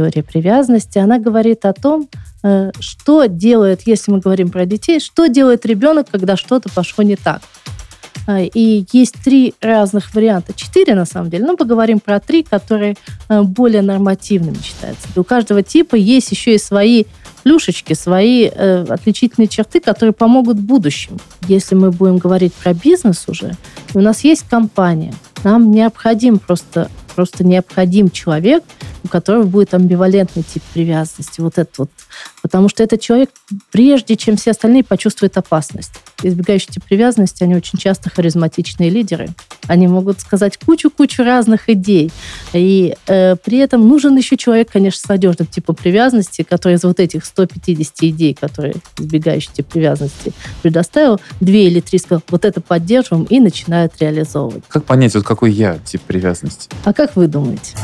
теория привязанности, она говорит о том, э, что делает, если мы говорим про детей, что делает ребенок, когда что-то пошло не так. А, и есть три разных варианта, четыре на самом деле, но поговорим про три, которые э, более нормативными считаются. И у каждого типа есть еще и свои плюшечки, свои э, отличительные черты, которые помогут в будущем. Если мы будем говорить про бизнес уже, у нас есть компания, нам необходим просто, просто необходим человек, у которого будет амбивалентный тип привязанности. Вот этот вот. Потому что этот человек, прежде чем все остальные, почувствует опасность. Избегающие тип привязанности, они очень часто харизматичные лидеры. Они могут сказать кучу-кучу разных идей. И э, при этом нужен еще человек, конечно, с надежным типом привязанности, который из вот этих 150 идей, которые избегающий тип привязанности предоставил, две или три сказал, вот это поддерживаем и начинают реализовывать. Как понять, вот какой я тип привязанности? А как вы думаете?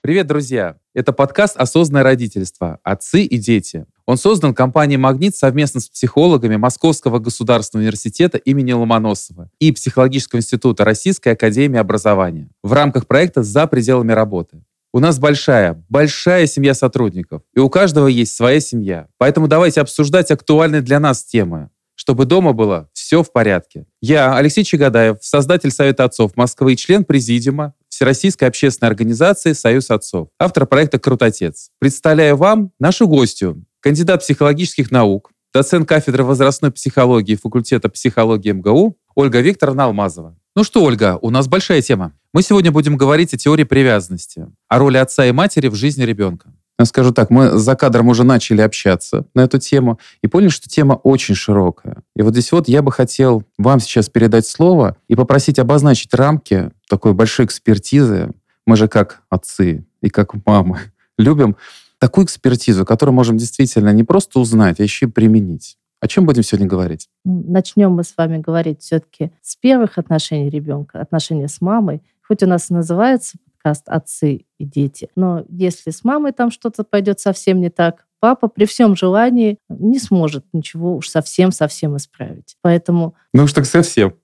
Привет, друзья! Это подкаст «Осознанное родительство. Отцы и дети». Он создан компанией «Магнит» совместно с психологами Московского государственного университета имени Ломоносова и Психологического института Российской академии образования в рамках проекта «За пределами работы». У нас большая, большая семья сотрудников, и у каждого есть своя семья. Поэтому давайте обсуждать актуальные для нас темы, чтобы дома было все в порядке. Я, Алексей Чагадаев, создатель Совета отцов Москвы и член Президиума Всероссийской общественной организации «Союз отцов», автор проекта «Крутотец». Представляю вам нашу гостью, кандидат психологических наук, доцент кафедры возрастной психологии факультета психологии МГУ Ольга Викторовна Алмазова. Ну что, Ольга, у нас большая тема. Мы сегодня будем говорить о теории привязанности, о роли отца и матери в жизни ребенка. Скажу так, мы за кадром уже начали общаться на эту тему и поняли, что тема очень широкая. И вот здесь вот я бы хотел вам сейчас передать слово и попросить обозначить рамки такой большой экспертизы. Мы же как отцы и как мамы любим такую экспертизу, которую можем действительно не просто узнать, а еще и применить. О чем будем сегодня говорить? Начнем мы с вами говорить все-таки с первых отношений ребенка, отношения с мамой. Хоть у нас и называется подкаст «Отцы и дети». Но если с мамой там что-то пойдет совсем не так, папа при всем желании не сможет ничего уж совсем-совсем исправить. Поэтому... Ну уж так совсем.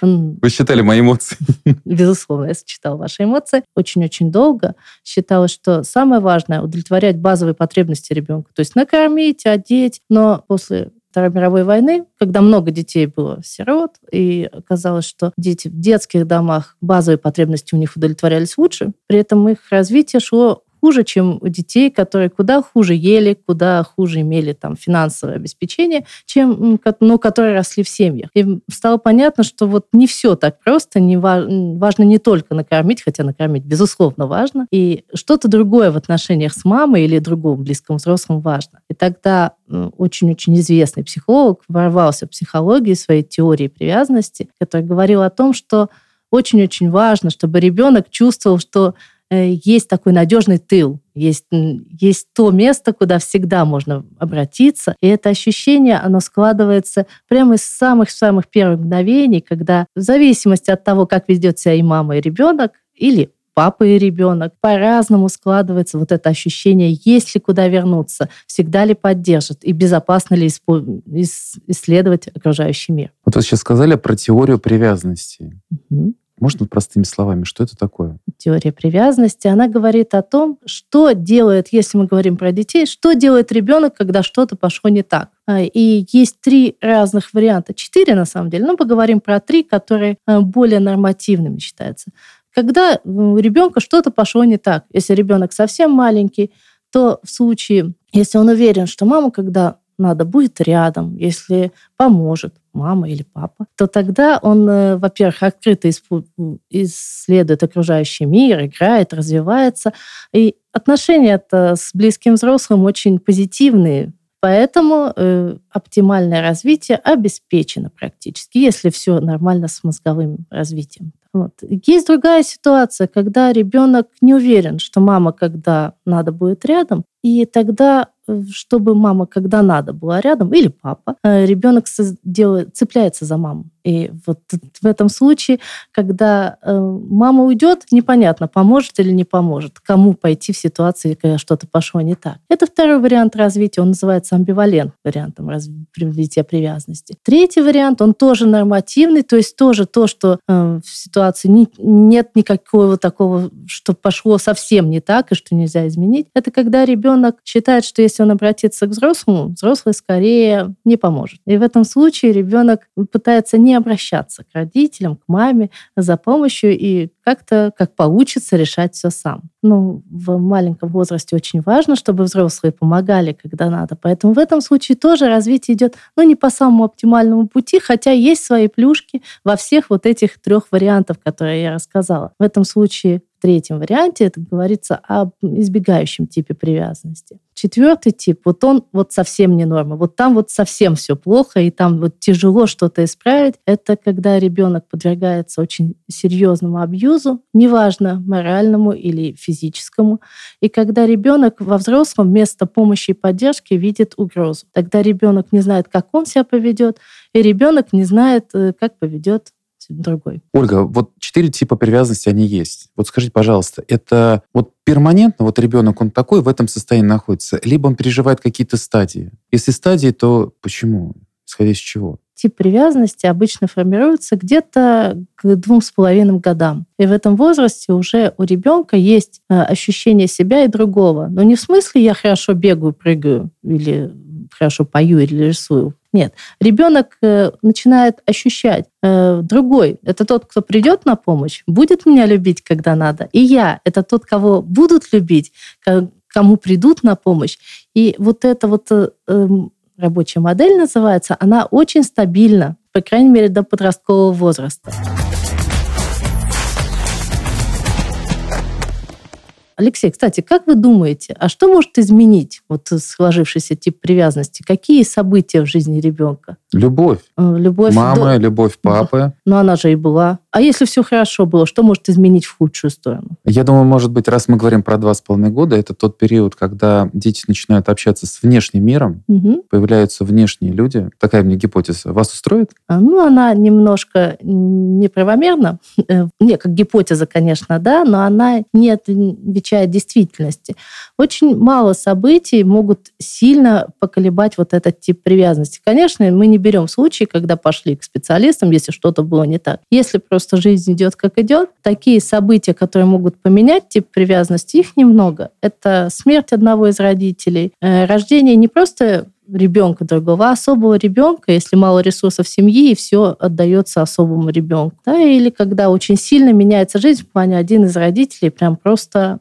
Вы считали мои эмоции? Безусловно, я сочетала ваши эмоции. Очень-очень долго считалось, что самое важное — удовлетворять базовые потребности ребенка. То есть накормить, одеть. Но после Второй мировой войны, когда много детей было сирот, и оказалось, что дети в детских домах, базовые потребности у них удовлетворялись лучше, при этом их развитие шло хуже, чем у детей, которые куда хуже ели, куда хуже имели там финансовое обеспечение, чем, ну, которые росли в семьях. И стало понятно, что вот не все так просто, не важно, важно не только накормить, хотя накормить, безусловно, важно, и что-то другое в отношениях с мамой или другом близком взрослым важно. И тогда очень-очень известный психолог ворвался в психологию своей теории привязанности, который говорил о том, что очень-очень важно, чтобы ребенок чувствовал, что есть такой надежный тыл, есть, есть то место, куда всегда можно обратиться. И это ощущение, оно складывается прямо из самых-самых первых мгновений, когда в зависимости от того, как ведет себя и мама, и ребенок, или папа и ребенок, по-разному складывается вот это ощущение, есть ли куда вернуться, всегда ли поддержат и безопасно ли исследовать окружающий мир. Вот вы сейчас сказали про теорию привязанности. Угу. Можно простыми словами, что это такое? Теория привязанности, она говорит о том, что делает, если мы говорим про детей, что делает ребенок, когда что-то пошло не так. А, и есть три разных варианта, четыре на самом деле, но поговорим про три, которые а, более нормативными считаются. Когда у ребенка что-то пошло не так, если ребенок совсем маленький, то в случае, если он уверен, что мама, когда надо, будет рядом, если поможет мама или папа, то тогда он, э, во-первых, открыто исследует окружающий мир, играет, развивается. И отношения это с близким взрослым очень позитивные, Поэтому э, оптимальное развитие обеспечено практически, если все нормально с мозговым развитием. Вот. Есть другая ситуация, когда ребенок не уверен, что мама, когда надо, будет рядом, и тогда чтобы мама, когда надо, была рядом, или папа, ребенок делает, цепляется за маму. И вот в этом случае, когда э, мама уйдет, непонятно, поможет или не поможет, кому пойти в ситуации, когда что-то пошло не так. Это второй вариант развития, он называется амбивалент вариантом развития привязанности. Третий вариант, он тоже нормативный, то есть тоже то, что э, в ситуации не, нет никакого такого, что пошло совсем не так и что нельзя изменить. Это когда ребенок считает, что если он обратится к взрослому, взрослый скорее не поможет. И в этом случае ребенок пытается не не обращаться к родителям, к маме за помощью и как-то, как получится, решать все сам. Ну, в маленьком возрасте очень важно, чтобы взрослые помогали, когда надо. Поэтому в этом случае тоже развитие идет, ну, не по самому оптимальному пути, хотя есть свои плюшки во всех вот этих трех вариантах, которые я рассказала. В этом случае в третьем варианте это говорится об избегающем типе привязанности. Четвертый тип, вот он вот совсем не норма. Вот там вот совсем все плохо, и там вот тяжело что-то исправить. Это когда ребенок подвергается очень серьезному абьюзу, неважно, моральному или физическому. И когда ребенок во взрослом вместо помощи и поддержки видит угрозу. Тогда ребенок не знает, как он себя поведет, и ребенок не знает, э, как поведет другой. Ольга, вот четыре типа привязанности, они есть. Вот скажите, пожалуйста, это вот перманентно, вот ребенок, он такой в этом состоянии находится, либо он переживает какие-то стадии? Если стадии, то почему? Исходя из чего? Тип привязанности обычно формируется где-то к двум с половиной годам. И в этом возрасте уже у ребенка есть э, ощущение себя и другого. Но не в смысле я хорошо бегаю, прыгаю или хорошо пою или рисую. Нет. Ребенок э, начинает ощущать э, другой. Это тот, кто придет на помощь, будет меня любить, когда надо. И я. Это тот, кого будут любить, кому придут на помощь. И вот эта вот э, эм, рабочая модель называется, она очень стабильна, по крайней мере, до подросткового возраста. Алексей, кстати, как вы думаете, а что может изменить вот сложившийся тип привязанности? Какие события в жизни ребенка? Любовь. Э, любовь. Мамы, до... любовь папы. Но она же и была. А если все хорошо было, что может изменить в худшую сторону? Я думаю, может быть, раз мы говорим про два с половиной года, это тот период, когда дети начинают общаться с внешним миром, угу. появляются внешние люди. Такая мне гипотеза. Вас устроит? А, ну, она немножко неправомерна. Э, не, как гипотеза, конечно, да, но она не отвечает действительности. Очень мало событий могут сильно поколебать вот этот тип привязанности. Конечно, мы не берем случаи, когда пошли к специалистам, если что-то было не так. Если просто жизнь идет как идет, такие события, которые могут поменять тип привязанности, их немного. Это смерть одного из родителей, э, рождение не просто ребенка другого, а особого ребенка, если мало ресурсов семьи, и все отдается особому ребенку. Да, или когда очень сильно меняется жизнь, в плане один из родителей прям просто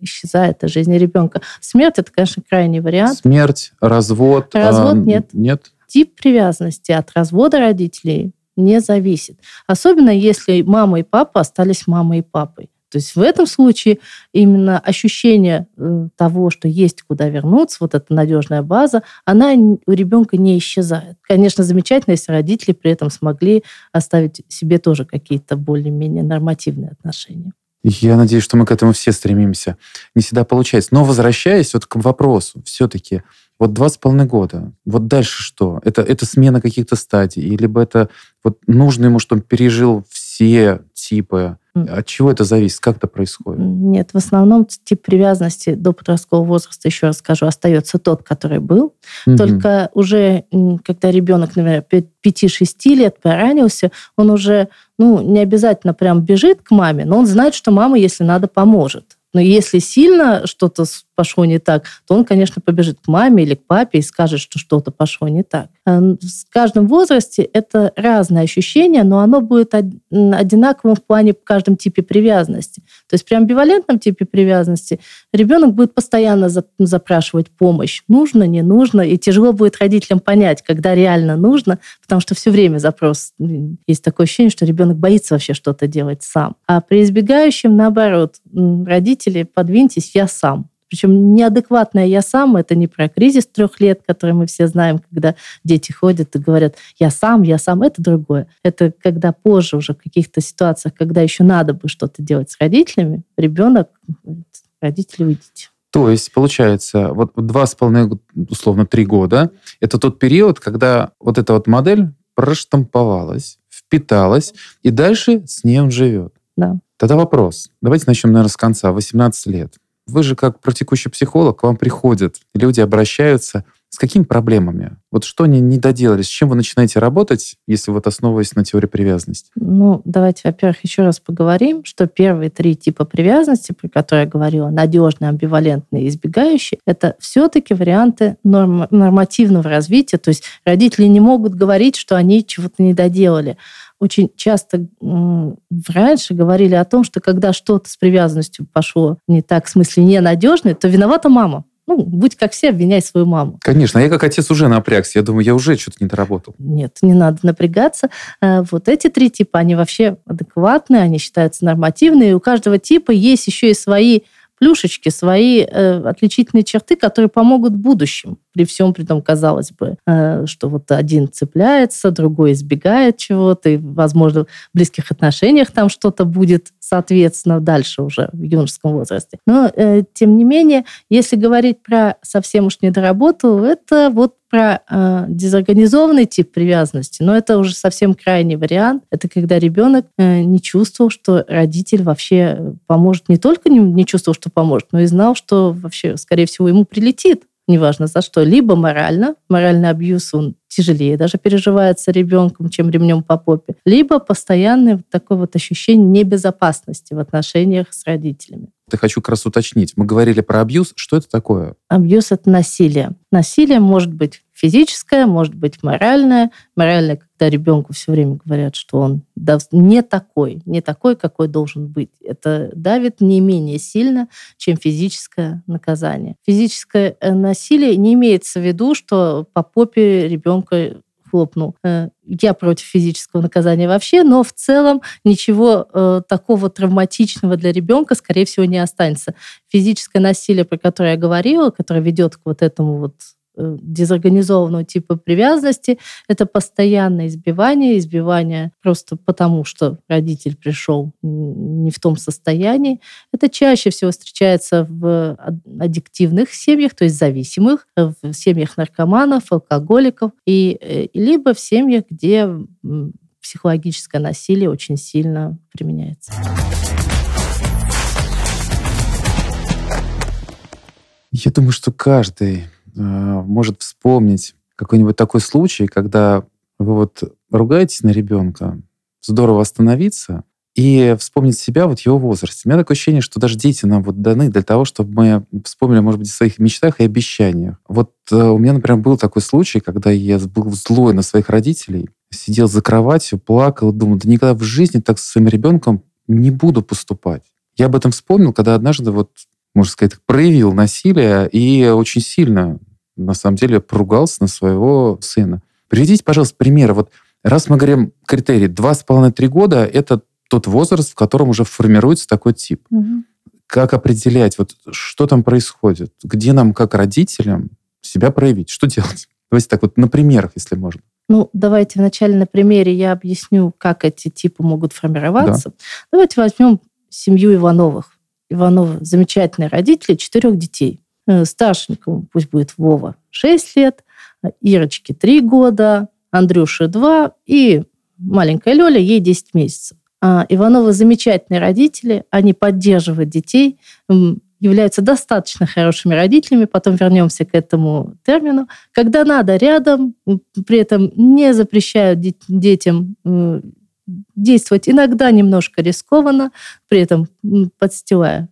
исчезает из жизни ребенка. Смерть это, конечно, крайний вариант. Смерть, развод. Развод а, нет. Нет тип привязанности от развода родителей не зависит. Особенно если мама и папа остались мамой и папой. То есть в этом случае именно ощущение э, того, что есть куда вернуться, вот эта надежная база, она у ребенка не исчезает. Конечно, замечательно, если родители при этом смогли оставить себе тоже какие-то более-менее нормативные отношения. Я надеюсь, что мы к этому все стремимся. Не всегда получается. Но возвращаясь вот к вопросу, все-таки вот два с половиной года. Вот дальше что? Это, это смена каких-то стадий? Либо это вот нужно ему, чтобы пережил все типы? От чего это зависит? Как это происходит? Нет, в основном тип привязанности до подросткового возраста, еще раз скажу, остается тот, который был. Угу. Только уже, когда ребенок, например, 5-6 лет поранился, он уже ну, не обязательно прям бежит к маме, но он знает, что мама, если надо, поможет. Но если сильно что-то пошло не так, то он, конечно, побежит к маме или к папе и скажет, что что-то пошло не так. В каждом возрасте это разное ощущение, но оно будет одинаковым в плане в каждом типе привязанности. То есть при амбивалентном типе привязанности ребенок будет постоянно запрашивать помощь. Нужно, не нужно. И тяжело будет родителям понять, когда реально нужно, потому что все время запрос. Есть такое ощущение, что ребенок боится вообще что-то делать сам. А при избегающем, наоборот, родители, подвиньтесь, я сам. Причем неадекватное «я сам» — это не про кризис трех лет, который мы все знаем, когда дети ходят и говорят «я сам, я сам». Это другое. Это когда позже уже в каких-то ситуациях, когда еще надо бы что-то делать с родителями, ребенок «родители, уйдите». То есть, получается, вот два с половиной, условно, три года, это тот период, когда вот эта вот модель проштамповалась, впиталась, и дальше с ней он живет. Да. Тогда вопрос. Давайте начнем, наверное, с конца. 18 лет. Вы же как практикующий психолог, к вам приходят, люди обращаются с какими проблемами? Вот что они не доделали? С чем вы начинаете работать, если вот основываясь на теории привязанности? Ну, давайте, во-первых, еще раз поговорим, что первые три типа привязанности, про которые я говорила, надежные, амбивалентные и избегающие, это все-таки варианты норм- нормативного развития. То есть родители не могут говорить, что они чего-то не доделали очень часто раньше говорили о том, что когда что-то с привязанностью пошло не так, в смысле ненадежное, то виновата мама. Ну, будь как все, обвиняй свою маму. Конечно, я как отец уже напрягся. Я думаю, я уже что-то не доработал. Нет, не надо напрягаться. Э, вот эти три типа, они вообще адекватные, они считаются нормативные. И у каждого типа есть еще и свои плюшечки, свои э, отличительные черты, которые помогут в будущем. При всем при том, казалось бы, э, что вот один цепляется, другой избегает чего-то, и, возможно, в близких отношениях там что-то будет, соответственно, дальше уже в юношеском возрасте. Но, э, тем не менее, если говорить про совсем уж недоработу, это вот про э, дезорганизованный тип привязанности, но это уже совсем крайний вариант. Это когда ребенок э, не чувствовал, что родитель вообще поможет, не только не, не чувствовал, что поможет, но и знал, что вообще, скорее всего, ему прилетит неважно за что, либо морально, моральный абьюз, он тяжелее даже переживается ребенком, чем ремнем по попе, либо постоянное вот такое вот ощущение небезопасности в отношениях с родителями. Я хочу как раз уточнить. Мы говорили про абьюз. Что это такое? Абьюз — это насилие. Насилие может быть физическое, может быть моральное. Моральное, когда ребенку все время говорят, что он не такой, не такой, какой должен быть. Это давит не менее сильно, чем физическое наказание. Физическое э, насилие не имеется в виду, что по попе ребенка хлопнул. Э, я против физического наказания вообще, но в целом ничего э, такого травматичного для ребенка, скорее всего, не останется. Физическое насилие, про которое я говорила, которое ведет к вот этому вот дезорганизованного типа привязанности, это постоянное избивание, избивание просто потому, что родитель пришел не в том состоянии. Это чаще всего встречается в аддиктивных семьях, то есть зависимых, в семьях наркоманов, алкоголиков, и э, либо в семьях, где психологическое насилие очень сильно применяется. Я думаю, что каждый Э, может вспомнить какой-нибудь такой случай, когда вы вот ругаетесь на ребенка, здорово остановиться и вспомнить себя вот его возрасте. У меня такое ощущение, что даже дети нам вот даны для того, чтобы мы вспомнили, может быть, о своих мечтах и обещаниях. Вот э, у меня, например, был такой случай, когда я был злой на своих родителей, сидел за кроватью, плакал, думал, да никогда в жизни так со своим ребенком не буду поступать. Я об этом вспомнил, когда однажды вот можно сказать, проявил насилие и очень сильно, на самом деле, поругался на своего сына. Приведите, пожалуйста, примеры. Вот раз мы говорим критерий, два с половиной-три года — это тот возраст, в котором уже формируется такой тип. Угу. Как определять, вот что там происходит? Где нам, как родителям, себя проявить? Что делать? Давайте так вот на примерах, если можно. Ну, давайте вначале на примере я объясню, как эти типы могут формироваться. Да. Давайте возьмем семью Ивановых. Иванова замечательные родители, четырех детей. Э, старшенькому пусть будет Вова 6 лет, Ирочке 3 года, Андрюше 2 и маленькая Лёля, ей 10 месяцев. А Ивановы замечательные родители, они поддерживают детей, являются достаточно хорошими родителями, потом вернемся к этому термину, когда надо рядом, при этом не запрещают детям действовать иногда немножко рискованно, при этом подстилая,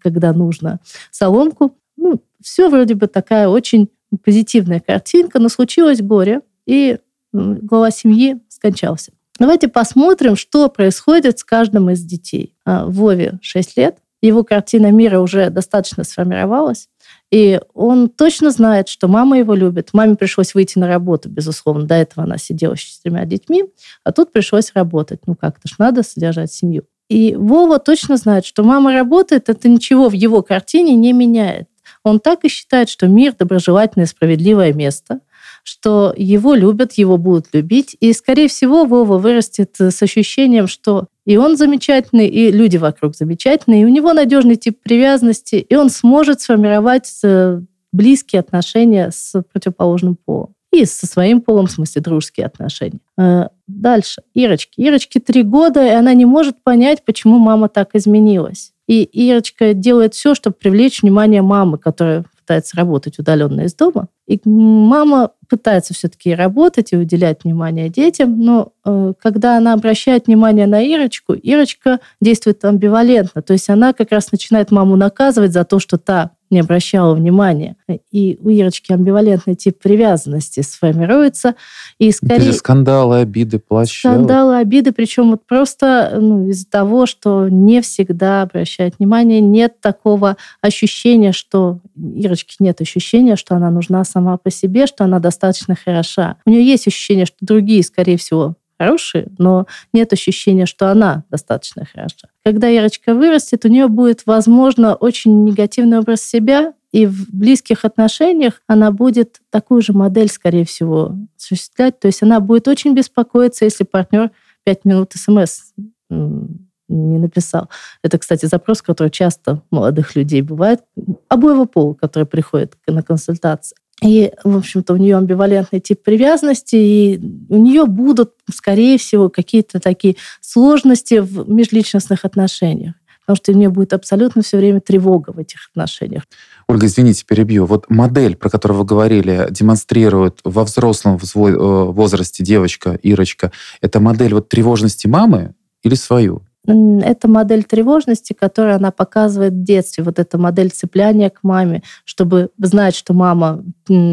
когда нужно, соломку. Ну, все вроде бы такая очень позитивная картинка, но случилось горе, и глава семьи скончался. Давайте посмотрим, что происходит с каждым из детей. А, Вове 6 лет, его картина мира уже достаточно сформировалась. И он точно знает, что мама его любит. Маме пришлось выйти на работу, безусловно. До этого она сидела с четырьмя детьми, а тут пришлось работать. Ну как-то ж надо содержать семью. И Вова точно знает, что мама работает, это ничего в его картине не меняет. Он так и считает, что мир доброжелательное, справедливое место, что его любят, его будут любить. И, скорее всего, Вова вырастет с ощущением, что И он замечательный, и люди вокруг замечательные, и у него надежный тип привязанности, и он сможет сформировать э, близкие отношения с противоположным полом. И со своим полом, в смысле, дружеские отношения. Э, дальше. Ирочки. Ирочке три года, и она не может понять, почему мама так изменилась. И Ирочка делает все, чтобы привлечь внимание мамы, которая пытается работать удаленно из дома. И мама пытается все-таки работать и уделять внимание детям, но э, когда она обращает внимание на Ирочку, Ирочка действует амбивалентно. То есть она как раз начинает маму наказывать за то, что та не обращала внимания. И у Ирочки амбивалентный тип привязанности сформируется. И скорее... скандалы, обиды, плащ. Скандалы, обиды, причем вот просто ну, из-за того, что не всегда обращает внимание, нет такого ощущения, что Ирочки нет ощущения, что она нужна сама по себе, что она достаточно хороша. У нее есть ощущение, что другие, скорее всего, хорошие, но нет ощущения, что она достаточно хороша. Когда Ярочка вырастет, у нее будет, возможно, очень негативный образ себя, и в близких отношениях она будет такую же модель, скорее всего, осуществлять. То есть она будет очень беспокоиться, если партнер пять минут смс не написал. Это, кстати, запрос, который часто молодых людей бывает, обоего пола, которые приходят на консультации. И, в общем-то, у нее амбивалентный тип привязанности, и у нее будут, скорее всего, какие-то такие сложности в межличностных отношениях потому что у нее будет абсолютно все время тревога в этих отношениях. Ольга, извините, перебью. Вот модель, про которую вы говорили, демонстрирует во взрослом э, возрасте девочка, Ирочка, это модель вот тревожности мамы или свою? Это модель тревожности, которую она показывает в детстве. Вот эта модель цепляния к маме, чтобы знать, что мама,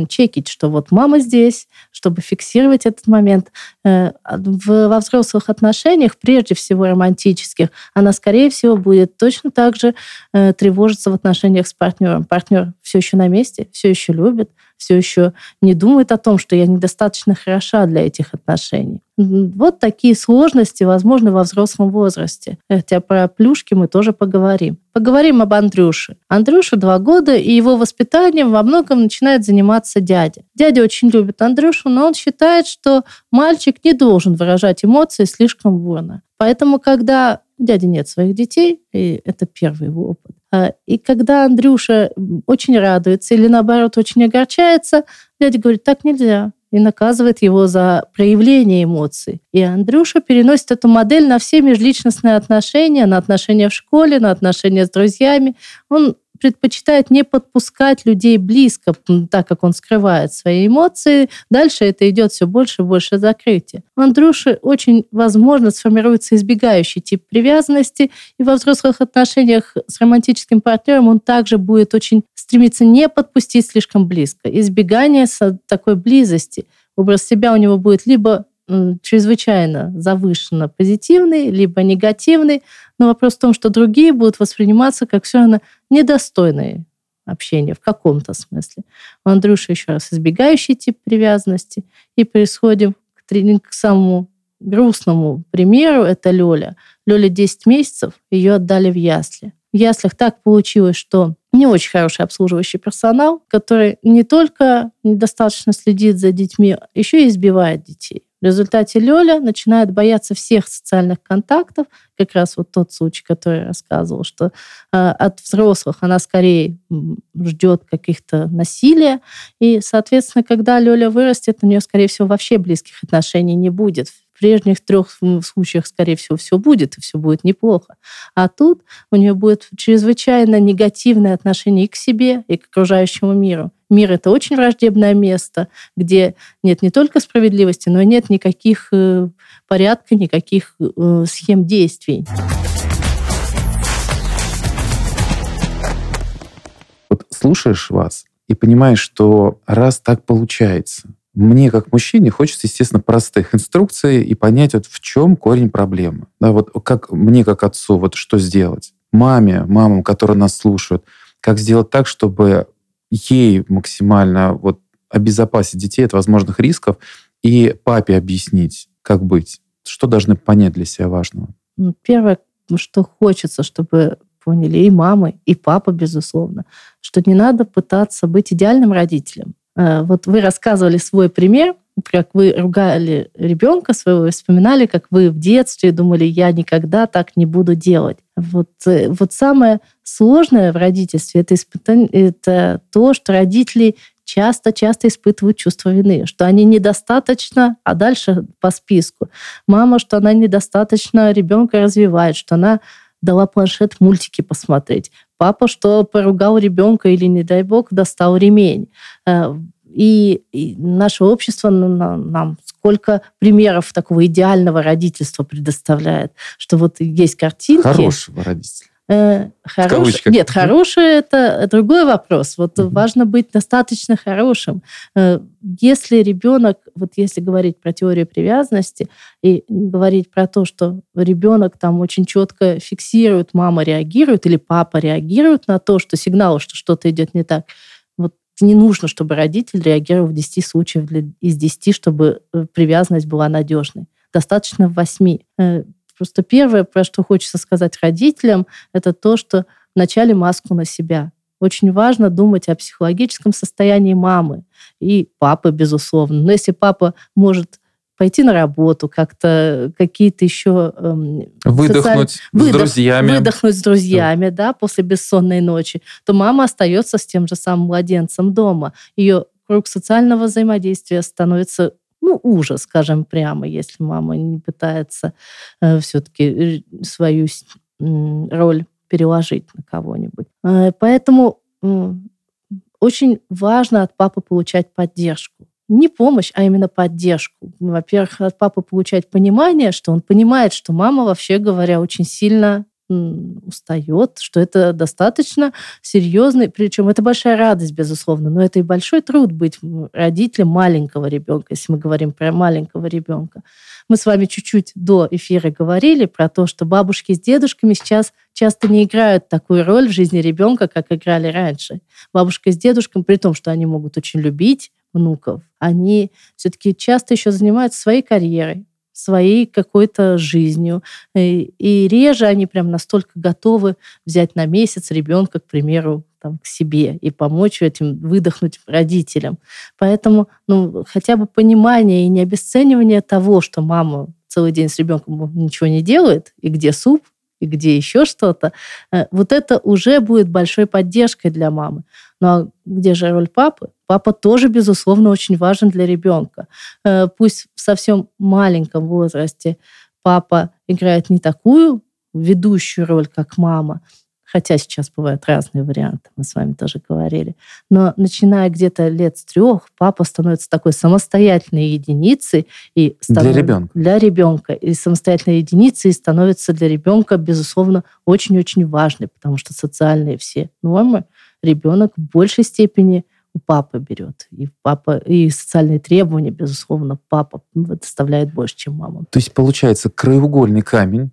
чекить, что вот мама здесь, чтобы фиксировать этот момент. Э, во взрослых отношениях, прежде всего романтических, она, скорее всего, будет точно так же э, тревожиться в отношениях с партнером. Партнер все еще на месте, все еще любит, все еще не думает о том, что я недостаточно хороша для этих отношений. Вот такие сложности, возможно, во взрослом возрасте. Хотя про плюшки мы тоже поговорим. Поговорим об Андрюше. Андрюше два года, и его воспитанием во многом начинает заниматься дядя. Дядя очень любит Андрюшу, но он считает, что мальчик не должен выражать эмоции слишком бурно. Поэтому, когда у дяди нет своих детей, и это первый его опыт, и когда Андрюша очень радуется или, наоборот, очень огорчается, дядя говорит, так нельзя, и наказывает его за проявление эмоций. И Андрюша переносит эту модель на все межличностные отношения, на отношения в школе, на отношения с друзьями. Он предпочитает не подпускать людей близко, так как он скрывает свои эмоции. Дальше это идет все больше и больше закрытия. У Андрюши очень возможно сформируется избегающий тип привязанности, и во взрослых отношениях с романтическим партнером он также будет очень стремиться не подпустить слишком близко. Избегание такой близости. Образ себя у него будет либо чрезвычайно завышенно позитивный, либо негативный, но вопрос в том, что другие будут восприниматься как все равно недостойные общения в каком-то смысле. У Андрюши еще раз избегающий тип привязанности. И переходим к, к самому грустному примеру. Это Лёля. Лёля 10 месяцев, ее отдали в ясли. В яслях так получилось, что не очень хороший обслуживающий персонал, который не только недостаточно следит за детьми, еще и избивает детей. В результате Лёля начинает бояться всех социальных контактов, как раз вот тот случай, который я рассказывал, что э, от взрослых она скорее ждет каких-то насилия, и, соответственно, когда Лёля вырастет, у нее, скорее всего, вообще близких отношений не будет прежних трех случаях, скорее всего, все будет, и все будет неплохо. А тут у нее будет чрезвычайно негативное отношение и к себе, и к окружающему миру. Мир — это очень враждебное место, где нет не только справедливости, но и нет никаких э, порядка, никаких э, схем действий. Вот слушаешь вас и понимаешь, что раз так получается, мне, как мужчине, хочется, естественно, простых инструкций и понять, вот в чем корень проблемы. Да, вот как мне, как отцу, вот что сделать? Маме, мамам, которые нас слушают, как сделать так, чтобы ей максимально вот обезопасить детей от возможных рисков и папе объяснить, как быть? Что должны понять для себя важного? Ну, первое, что хочется, чтобы поняли и мамы, и папа, безусловно, что не надо пытаться быть идеальным родителем. Э, вот вы рассказывали свой пример, как вы ругали ребенка своего, вспоминали, как вы в детстве думали, я никогда так не буду делать. Вот, э, вот самое сложное в родительстве это, испытание, это то, что родители часто-часто испытывают чувство вины, что они недостаточно, а дальше по списку. Мама, что она недостаточно ребенка развивает, что она дала планшет мультики посмотреть. Папа, что поругал ребенка или, не дай бог, достал ремень. Э, и, и наше общество нам сколько примеров такого идеального родительства предоставляет, что вот есть картинки. Хорошего родителя. Э, хорош... Нет, хороший это другой вопрос. Вот mm важно быть достаточно хорошим. Э, если ребенок, вот если говорить про теорию привязанности и говорить про то, что ребенок там очень четко фиксирует, мама реагирует или папа реагирует на то, что сигнал, что что-то идет не так, не нужно, чтобы родитель реагировал в 10 случаев для, из 10, чтобы э, привязанность была надежной. Достаточно в 8 Просто первое, про что хочется сказать родителям, это то, что вначале маску на себя. Очень важно думать о психологическом состоянии мамы и папы, безусловно. Но если папа может пойти на работу, как-то какие-то еще... Эм, выдохнуть социаль... с Выдох... друзьями. Выдохнуть с друзьями, да. да, после бессонной ночи, то мама остается с тем же самым младенцем дома. Ее круг социального взаимодействия становится ну, ужас, скажем прямо, если мама не пытается э, все-таки свою роль переложить на кого-нибудь. Э, поэтому э, очень важно от папы получать поддержку. Не помощь, а именно поддержку. Во-первых, от папы получать понимание, что он понимает, что мама, вообще говоря, очень сильно устает, что это достаточно серьезный, причем это большая радость, безусловно, но это и большой труд быть родителем маленького ребенка, если мы говорим про маленького ребенка. Мы с вами чуть-чуть до эфира говорили про то, что бабушки с дедушками сейчас часто не играют такую роль в жизни ребенка, как играли раньше. Бабушка с дедушкой, при том, что они могут очень любить внуков, они все-таки часто еще занимаются своей карьерой, своей какой-то жизнью. И, и реже они прям настолько готовы взять на месяц ребенка, к примеру, там, к себе и помочь этим выдохнуть родителям. Поэтому ну, хотя бы понимание и не обесценивание того, что мама целый день с ребенком ничего не делает, и где суп, и где еще что-то, э, вот это уже будет большой поддержкой для мамы. Ну а где же роль папы? Папа тоже, безусловно, очень важен для ребенка. Э, пусть в совсем маленьком возрасте папа играет не такую ведущую роль, как мама, хотя сейчас бывают разные варианты, мы с вами тоже говорили. Но начиная где-то лет с трех, папа становится такой самостоятельной единицей и станов... для ребенка. Для ребенка и самостоятельной единицей становится для ребенка безусловно очень-очень важной, потому что социальные все нормы ребенок в большей степени у папы берет. И папа, и социальные требования, безусловно, папа доставляет больше, чем мама. То есть, получается, краеугольный камень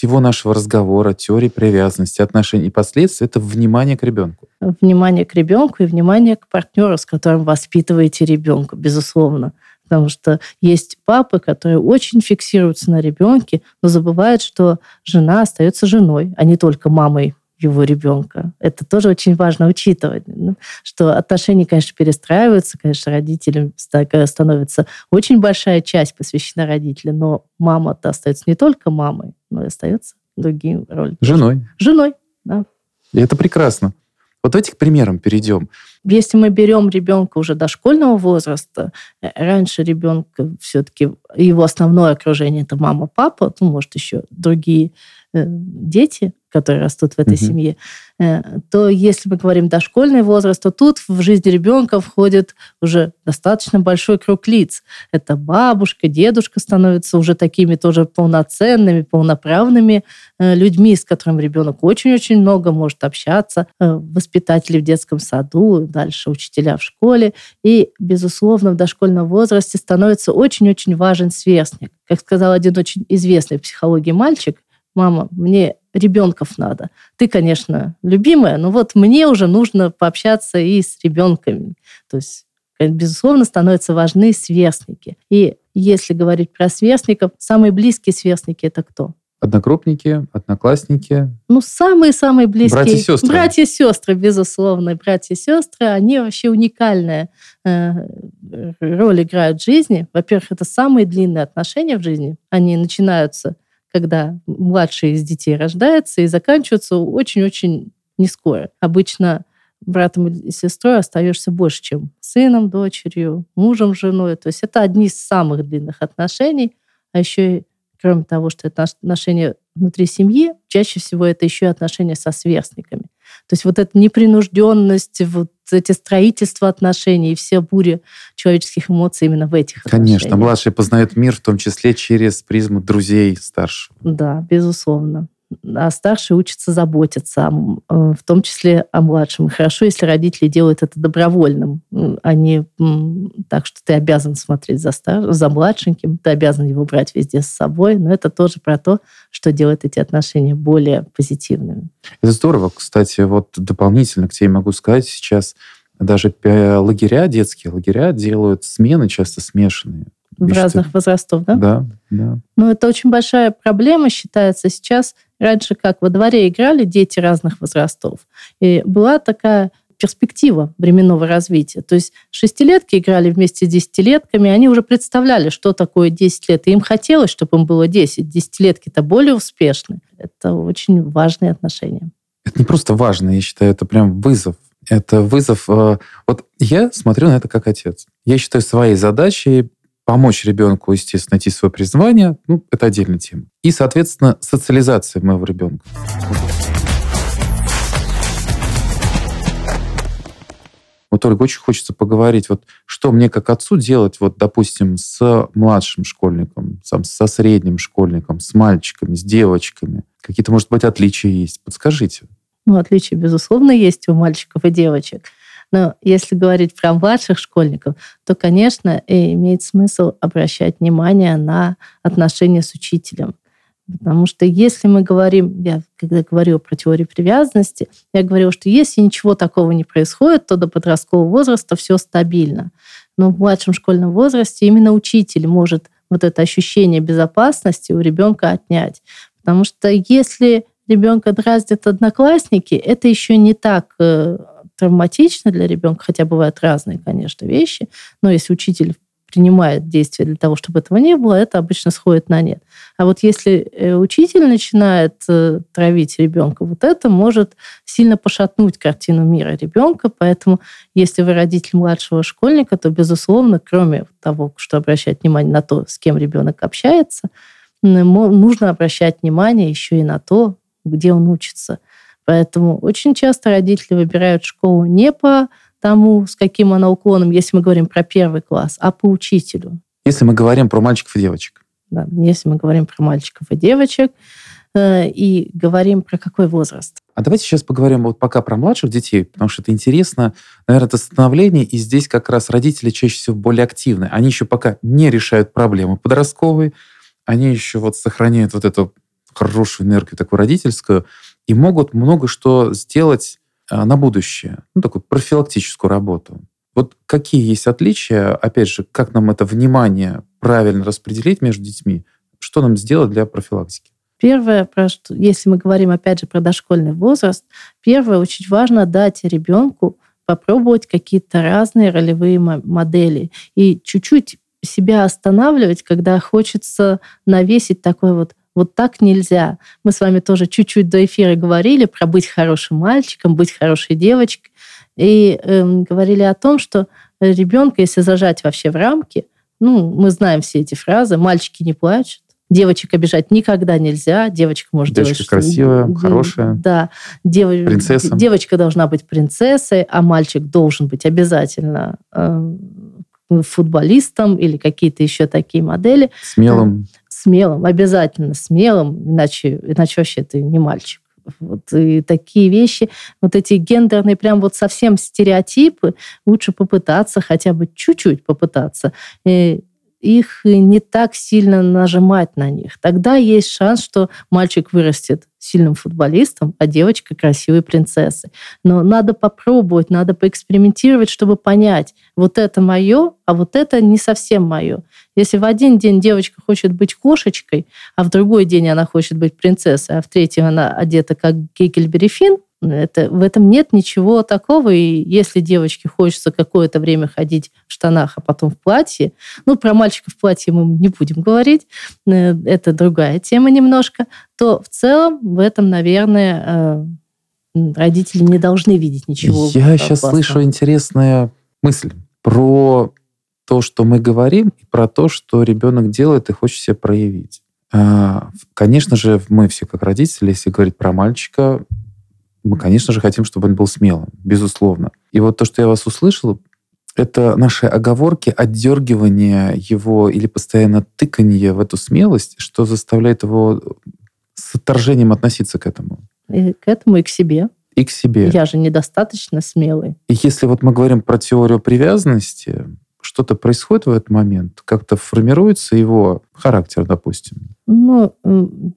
всего нашего разговора, теории привязанности, отношений и последствий — это внимание к ребенку. Внимание к ребенку и внимание к партнеру, с которым воспитываете ребенка, безусловно. Потому что есть папы, которые очень фиксируются на ребенке, но забывают, что жена остается женой, а не только мамой его ребенка. Это тоже очень важно учитывать, ну, что отношения, конечно, перестраиваются, конечно, родителям становится очень большая часть посвящена родителям, но мама-то остается не только мамой, но и остается другим роль. Женой. Женой, да. И это прекрасно. Вот этих примером перейдем. Если мы берем ребенка уже дошкольного возраста, э, раньше ребенка все-таки его основное окружение это мама, папа, ну, может, еще другие э, дети, которые растут в этой угу. семье, э, то если мы говорим дошкольный возраст, то тут в жизнь ребенка входит уже достаточно большой круг лиц. Это бабушка, дедушка становятся уже такими тоже полноценными, полноправными э, людьми, с которыми ребенок очень-очень много может общаться, э, воспитатели в детском саду, дальше учителя в школе. И, безусловно, в дошкольном возрасте становится очень-очень важен сверстник. Как сказал один очень известный в психологии мальчик, мама, мне ребенков надо. Ты, конечно, любимая, но вот мне уже нужно пообщаться и с ребенками. То есть, безусловно, становятся важны сверстники. И если говорить про сверстников, самые близкие сверстники это кто? Одногруппники, одноклассники. Ну, самые-самые близкие. Братья и сестры. Братья и сестры, безусловно. Братья и сестры, они вообще уникальная э, роль играют в жизни. Во-первых, это самые длинные отношения в жизни. Они начинаются, когда младший из детей рождается, и заканчиваются очень-очень не скоро. Обычно братом и сестрой остаешься больше, чем сыном, дочерью, мужем, женой. То есть это одни из самых длинных отношений. А еще и, кроме того, что это отношения внутри семьи, чаще всего это еще и отношения со сверстниками. То есть вот эта непринужденность, вот эти строительства отношений и все бури человеческих эмоций именно в этих Конечно, младший познает мир, в том числе через призму друзей старших. Да, безусловно а старший учится заботиться, э, в том числе о младшем. хорошо, если родители делают это добровольным, а не так, что ты обязан смотреть за, стар... за младшеньким, ты обязан его брать везде с собой. Но это тоже про то, что делает эти отношения более позитивными. Это здорово. Кстати, вот дополнительно к тебе могу сказать сейчас, даже лагеря, детские лагеря делают смены часто смешанные. В разных возрастов, да? Да, да. Ну, это очень большая проблема считается сейчас – Раньше как во дворе играли дети разных возрастов. И была такая перспектива временного развития. То есть шестилетки играли вместе с десятилетками, они уже представляли, что такое 10 лет, и им хотелось, чтобы им было 10. Десятилетки-то более успешны. Это очень важные отношения. Это не просто важно, я считаю, это прям вызов. Это вызов... Э, вот я смотрю на это как отец. Я считаю своей задачей помочь ребенку, естественно, найти свое призвание, ну, это отдельная тема. И, соответственно, социализация моего ребенка. Вот, Ольга, очень хочется поговорить, вот что мне как отцу делать, вот, допустим, с младшим школьником, сам, со средним школьником, с мальчиками, с девочками. Какие-то, может быть, отличия есть? Подскажите. Ну, отличия, безусловно, есть у мальчиков и девочек. Но если говорить про младших школьников, то, конечно, имеет смысл обращать внимание на отношения с учителем. Потому что если мы говорим, я когда говорила про теорию привязанности, я говорила, что если ничего такого не происходит, то до подросткового возраста все стабильно. Но в младшем школьном возрасте именно учитель может вот это ощущение безопасности у ребенка отнять. Потому что если ребенка дразнят одноклассники, это еще не так э, травматично для ребенка, хотя бывают разные, конечно, вещи, но если учитель принимает действия для того, чтобы этого не было, это обычно сходит на нет. А вот если э, учитель начинает э, травить ребенка, вот это может сильно пошатнуть картину мира ребенка. Поэтому, если вы родитель младшего школьника, то, безусловно, кроме того, что обращать внимание на то, с кем ребенок общается, нужно обращать внимание еще и на то, где он учится. Поэтому очень часто родители выбирают школу не по тому, с каким она уклоном, если мы говорим про первый класс, а по учителю. Если мы говорим про мальчиков и девочек. Да, если мы говорим про мальчиков и девочек, э, и говорим про какой возраст. А давайте сейчас поговорим вот пока про младших детей, потому что это интересно. Наверное, это становление, и здесь как раз родители чаще всего более активны. Они еще пока не решают проблемы подростковые, они еще вот сохраняют вот эту хорошую энергию такую родительскую, и могут много что сделать а, на будущее, ну, такую профилактическую работу. Вот какие есть отличия, опять же, как нам это внимание правильно распределить между детьми, что нам сделать для профилактики? Первое, про что, если мы говорим, опять же, про дошкольный возраст, первое, очень важно дать ребенку попробовать какие-то разные ролевые модели и чуть-чуть себя останавливать, когда хочется навесить такой вот вот так нельзя. Мы с вами тоже чуть-чуть до эфира говорили про быть хорошим мальчиком, быть хорошей девочкой. И э, говорили о том, что ребенка, если зажать вообще в рамки, ну, мы знаем все эти фразы, мальчики не плачут, девочек обижать никогда нельзя, девочка может Девочка делать... красивая, что... хорошая. Да. Дев... Принцесса. Девочка должна быть принцессой, а мальчик должен быть обязательно э, футболистом или какие-то еще такие модели. Смелым смелым, обязательно смелым, иначе, иначе вообще ты не мальчик. Вот, и такие вещи, вот эти гендерные прям вот совсем стереотипы, лучше попытаться, хотя бы чуть-чуть попытаться, и их не так сильно нажимать на них. Тогда есть шанс, что мальчик вырастет сильным футболистом, а девочка красивой принцессой. Но надо попробовать, надо поэкспериментировать, чтобы понять, вот это мое, а вот это не совсем мое. Если в один день девочка хочет быть кошечкой, а в другой день она хочет быть принцессой, а в третий она одета как Гекельбери Финн, это, в этом нет ничего такого. И если девочке хочется какое-то время ходить в штанах, а потом в платье, ну, про мальчика в платье мы не будем говорить, э, это другая тема немножко, то в целом в этом, наверное, э, родители не должны видеть ничего. Я сейчас слышу интересная мысль про то, что мы говорим, и про то, что ребенок делает и хочет себя проявить. А, конечно же, мы все как родители, если говорить про мальчика, мы, конечно же, хотим, чтобы он был смелым, безусловно. И вот то, что я вас услышал, это наши оговорки, отдергивание его или постоянно тыканье в эту смелость, что заставляет его с отторжением относиться к этому. И к этому и к себе. И к себе. Я же недостаточно смелый. И если вот мы говорим про теорию привязанности, что-то происходит в этот момент, как-то формируется его характер, допустим? Ну,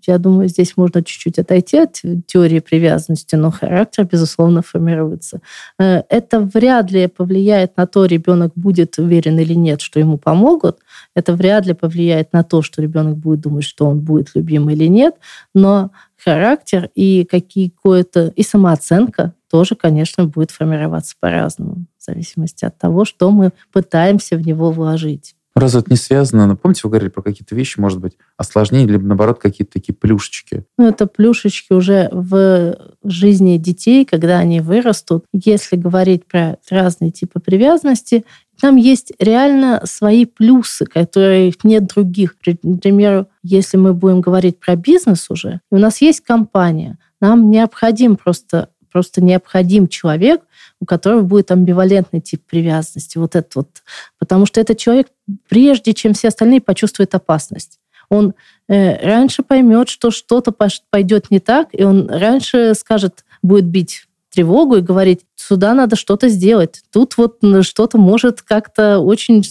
я думаю, здесь можно чуть-чуть отойти от теории привязанности, но характер, безусловно, формируется. Э, это вряд ли повлияет на то, ребенок будет уверен или нет, что ему помогут. Это вряд ли повлияет на то, что ребенок будет думать, что он будет любим или нет. Но характер и какие-то и самооценка тоже, конечно, будет формироваться по-разному, в зависимости от того, что мы пытаемся в него вложить. Разве это не связано? Ну, помните, вы говорили про какие-то вещи, может быть, осложнения, либо, наоборот, какие-то такие плюшечки? Ну, это плюшечки уже в жизни детей, когда они вырастут. Если говорить про разные типы привязанности, там есть реально свои плюсы, которых нет других. Например, если мы будем говорить про бизнес уже, у нас есть компания, нам необходим просто просто необходим человек, у которого будет амбивалентный тип привязанности. Вот этот вот. Потому что этот человек, прежде чем все остальные, почувствует опасность. Он э, раньше поймет, что что-то пойдет не так, и он раньше скажет, будет бить тревогу и говорить, сюда надо что-то сделать. Тут вот что-то может как-то очень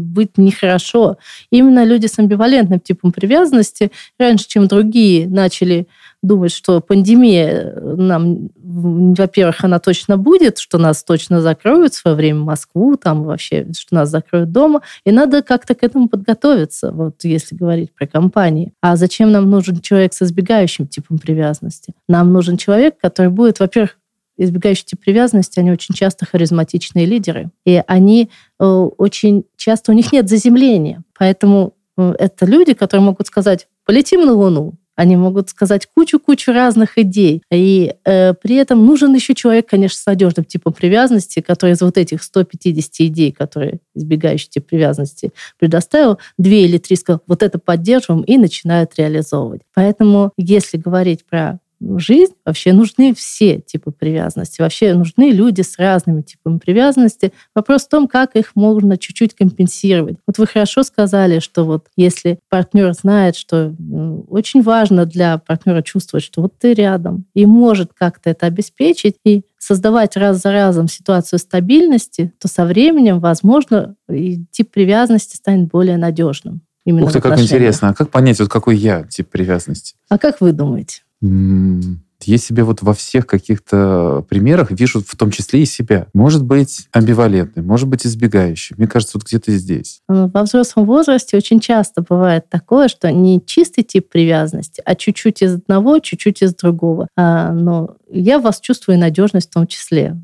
быть нехорошо. Именно люди с амбивалентным типом привязанности раньше, чем другие, начали думать, что пандемия нам, во-первых, она точно будет, что нас точно закроют в свое время Москву, там вообще, что нас закроют дома, и надо как-то к этому подготовиться, вот если говорить про компании. А зачем нам нужен человек с избегающим типом привязанности? Нам нужен человек, который будет, во-первых, избегающий тип привязанности, они очень часто харизматичные лидеры. И они э, очень часто, у них нет заземления. Поэтому э, это люди, которые могут сказать, полетим на Луну, они могут сказать кучу-кучу разных идей. И э, при этом нужен еще человек, конечно, с надежным типом привязанности, который из вот этих 150 идей, которые избегающий тип привязанности предоставил, две или три сказал, вот это поддерживаем и начинают реализовывать. Поэтому, если говорить про жизнь, вообще нужны все типы привязанности. Вообще нужны люди с разными типами привязанности. Вопрос в том, как их можно чуть-чуть компенсировать. Вот вы хорошо сказали, что вот если партнер знает, что ну, очень важно для партнера чувствовать, что вот ты рядом, и может как-то это обеспечить, и создавать раз за разом ситуацию стабильности, то со временем, возможно, и тип привязанности станет более надежным. Именно Ух ты, как интересно. А как понять, вот какой я тип привязанности? А как вы думаете? Я себе вот во всех каких-то примерах вижу в том числе и себя. Может быть амбивалентный, может быть избегающий. Мне кажется, вот где-то здесь. Ну, во взрослом возрасте очень часто бывает такое, что не чистый тип привязанности, а чуть-чуть из одного, чуть-чуть из другого. А, но я вас чувствую надежность в том числе.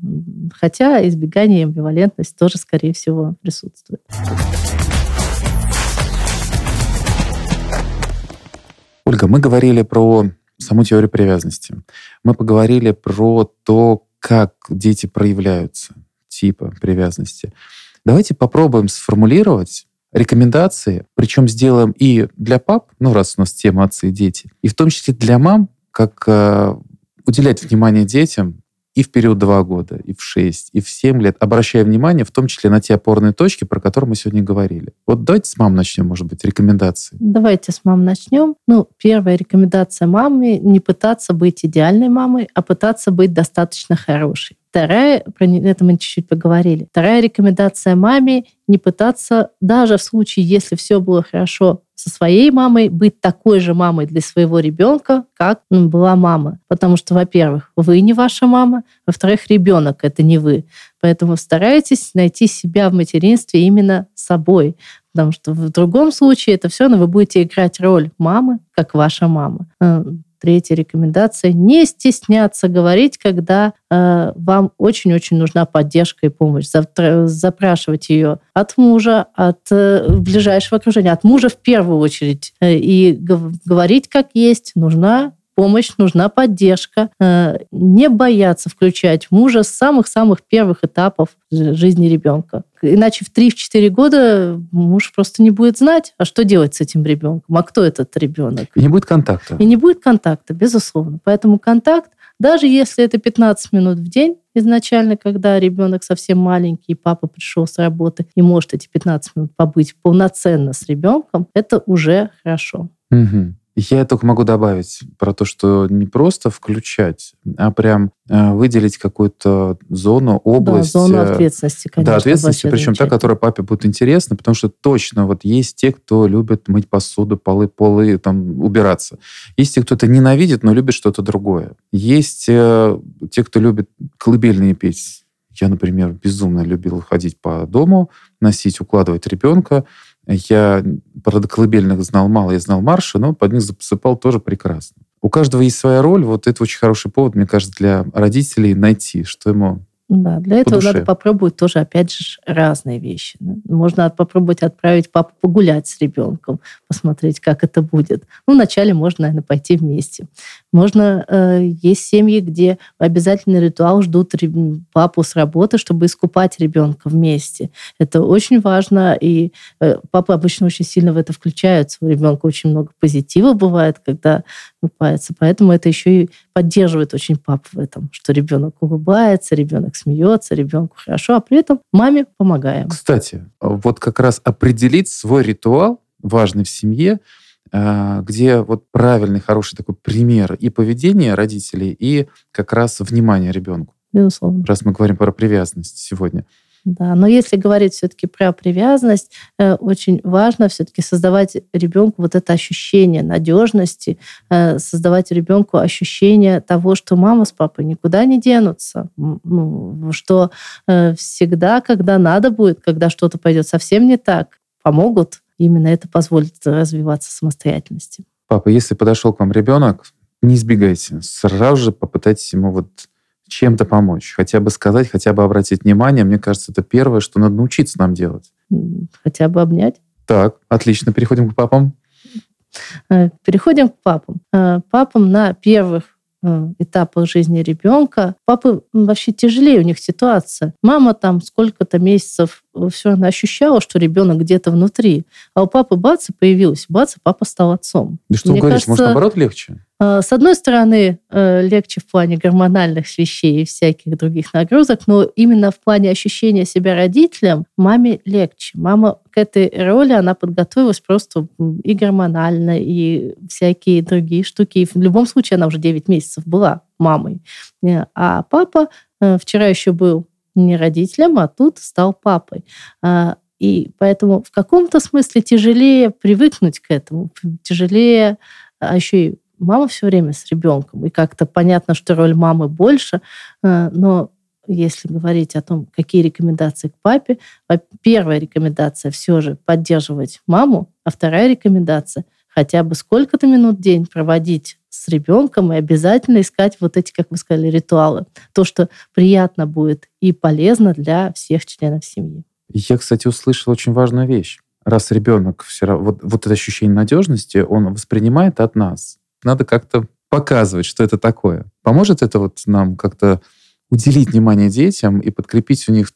Хотя избегание и амбивалентность тоже, скорее всего, присутствует. Ольга, мы говорили про саму теорию привязанности. Мы поговорили про то, как дети проявляются, типа привязанности. Давайте попробуем сформулировать рекомендации, причем сделаем и для пап, ну раз у нас тема отцы и дети, и в том числе для мам, как э, уделять внимание детям и в период 2 года, и в 6, и в 7 лет, обращая внимание в том числе на те опорные точки, про которые мы сегодня говорили. Вот давайте с мам начнем, может быть, рекомендации. Давайте с мам начнем. Ну, первая рекомендация мамы — не пытаться быть идеальной мамой, а пытаться быть достаточно хорошей. Вторая, про это мы чуть-чуть поговорили. Вторая рекомендация маме не пытаться, даже в случае, если все было хорошо со своей мамой, быть такой же мамой для своего ребенка, как была мама. Потому что, во-первых, вы не ваша мама, во-вторых, ребенок это не вы. Поэтому старайтесь найти себя в материнстве именно собой. Потому что в другом случае это все равно вы будете играть роль мамы, как ваша мама. Третья рекомендация – не стесняться говорить, когда э, вам очень-очень нужна поддержка и помощь. Запрашивать ее от мужа, от э, ближайшего окружения, от мужа в первую очередь. Э, и говорить как есть, нужна помощь, нужна поддержка. Э, не бояться включать мужа с самых-самых первых этапов жизни ребенка. Иначе в 3-4 года муж просто не будет знать, а что делать с этим ребенком, а кто этот ребенок. И не будет контакта. И не будет контакта, безусловно. Поэтому контакт, даже если это 15 минут в день, изначально, когда ребенок совсем маленький, и папа пришел с работы и может эти 15 минут побыть полноценно с ребенком, это уже хорошо. Угу. Я только могу добавить про то, что не просто включать, а прям э, выделить какую-то зону, область. Да, зону э, ответственности, конечно. Да, ответственности, причем та, которая папе будет интересна, потому что точно вот есть те, кто любит мыть посуду, полы, полы, там, убираться. Есть те, кто это ненавидит, но любит что-то другое. Есть э, те, кто любит колыбельные петь. Я, например, безумно любил ходить по дому, носить, укладывать ребенка. Я, правда, колыбельных знал мало, я знал марши, но под них засыпал тоже прекрасно. У каждого есть своя роль. Вот это очень хороший повод, мне кажется, для родителей найти, что ему да, для этого надо попробовать тоже, опять же, разные вещи. Можно попробовать отправить папу погулять с ребенком, посмотреть, как это будет. Ну, вначале можно, наверное, пойти вместе. Можно, э, есть семьи, где обязательный ритуал ждут папу с работы, чтобы искупать ребенка вместе. Это очень важно, и э, папы обычно очень сильно в это включаются. У ребенка очень много позитива бывает, когда купается. Поэтому это еще и поддерживает очень пап в этом, что ребенок улыбается, ребенок смеется, ребенку хорошо, а при этом маме помогаем. Кстати, вот как раз определить свой ритуал важный в семье, где вот правильный, хороший такой пример и поведения родителей, и как раз внимание ребенку. Безусловно. Раз мы говорим про привязанность сегодня. Да, но если говорить все-таки про привязанность, э, очень важно все-таки создавать ребенку вот это ощущение надежности, э, создавать ребенку ощущение того, что мама с папой никуда не денутся, ну, что э, всегда, когда надо будет, когда что-то пойдет совсем не так, помогут. Именно это позволит развиваться самостоятельности. Папа, если подошел к вам ребенок, не избегайте, сразу же попытайтесь ему вот чем-то помочь, хотя бы сказать, хотя бы обратить внимание. Мне кажется, это первое, что надо научиться нам делать. Хотя бы обнять. Так, отлично. Переходим к папам. Э, переходим к папам. Э, папам на первых этапах жизни ребенка. Папы вообще тяжелее у них ситуация. Мама там сколько-то месяцев все равно ощущала, что ребенок где-то внутри. А у папы бац, и появилась. Бац, и папа стал отцом. Да что Мне вы говорите, кажется, может, наоборот легче? А, с одной стороны, э, легче в плане гормональных вещей и всяких других нагрузок, но именно в плане ощущения себя родителем маме легче. Мама к этой роли, она подготовилась просто и гормонально, и всякие другие штуки. В любом случае она уже 9 месяцев была мамой. Э, а папа э, вчера еще был не родителем, а тут стал папой. А, и поэтому в каком-то смысле тяжелее привыкнуть к этому, тяжелее, а еще и мама все время с ребенком, и как-то понятно, что роль мамы больше, э, но если говорить о том, какие рекомендации к папе, первая рекомендация все же поддерживать маму, а вторая рекомендация хотя бы сколько-то минут в день проводить с ребенком и обязательно искать вот эти, как вы сказали, ритуалы. То, что приятно будет и полезно для всех членов семьи. Я, кстати, услышал очень важную вещь. Раз ребенок все равно, вот, вот это ощущение надежности, он воспринимает от нас надо как-то показывать, что это такое. Поможет это вот нам как-то уделить внимание детям и подкрепить у них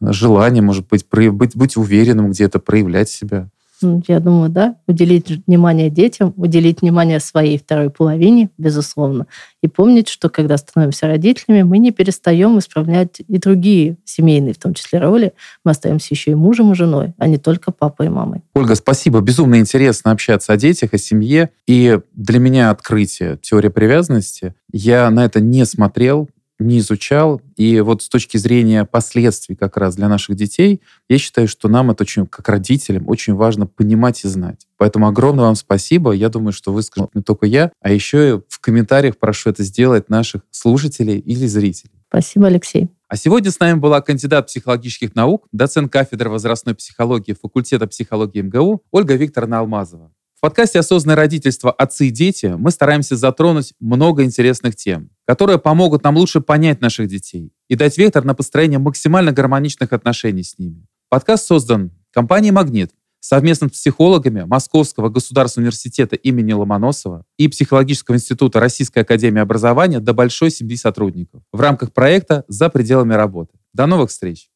желание, может быть, быть, быть уверенным где-то, проявлять себя? Я думаю, да, уделить внимание детям, уделить внимание своей второй половине, безусловно. И помнить, что когда становимся родителями, мы не перестаем исправлять и другие семейные, в том числе роли. Мы остаемся еще и мужем и женой, а не только папой и мамой. Ольга, спасибо. Безумно интересно общаться о детях, о семье. И для меня открытие теории привязанности. Я на это не смотрел не изучал. И вот с точки зрения последствий как раз для наших детей, я считаю, что нам это очень, как родителям, очень важно понимать и знать. Поэтому огромное вам спасибо. Я думаю, что выскажу не только я, а еще и в комментариях прошу это сделать наших слушателей или зрителей. Спасибо, Алексей. А сегодня с нами была кандидат психологических наук, доцент кафедры возрастной психологии факультета психологии МГУ Ольга Викторовна Алмазова. В подкасте «Осознанное родительство. Отцы и дети» мы стараемся затронуть много интересных тем, которые помогут нам лучше понять наших детей и дать вектор на построение максимально гармоничных отношений с ними. Подкаст создан компанией «Магнит» совместно с психологами Московского государственного университета имени Ломоносова и Психологического института Российской академии образования до большой семьи сотрудников в рамках проекта «За пределами работы». До новых встреч!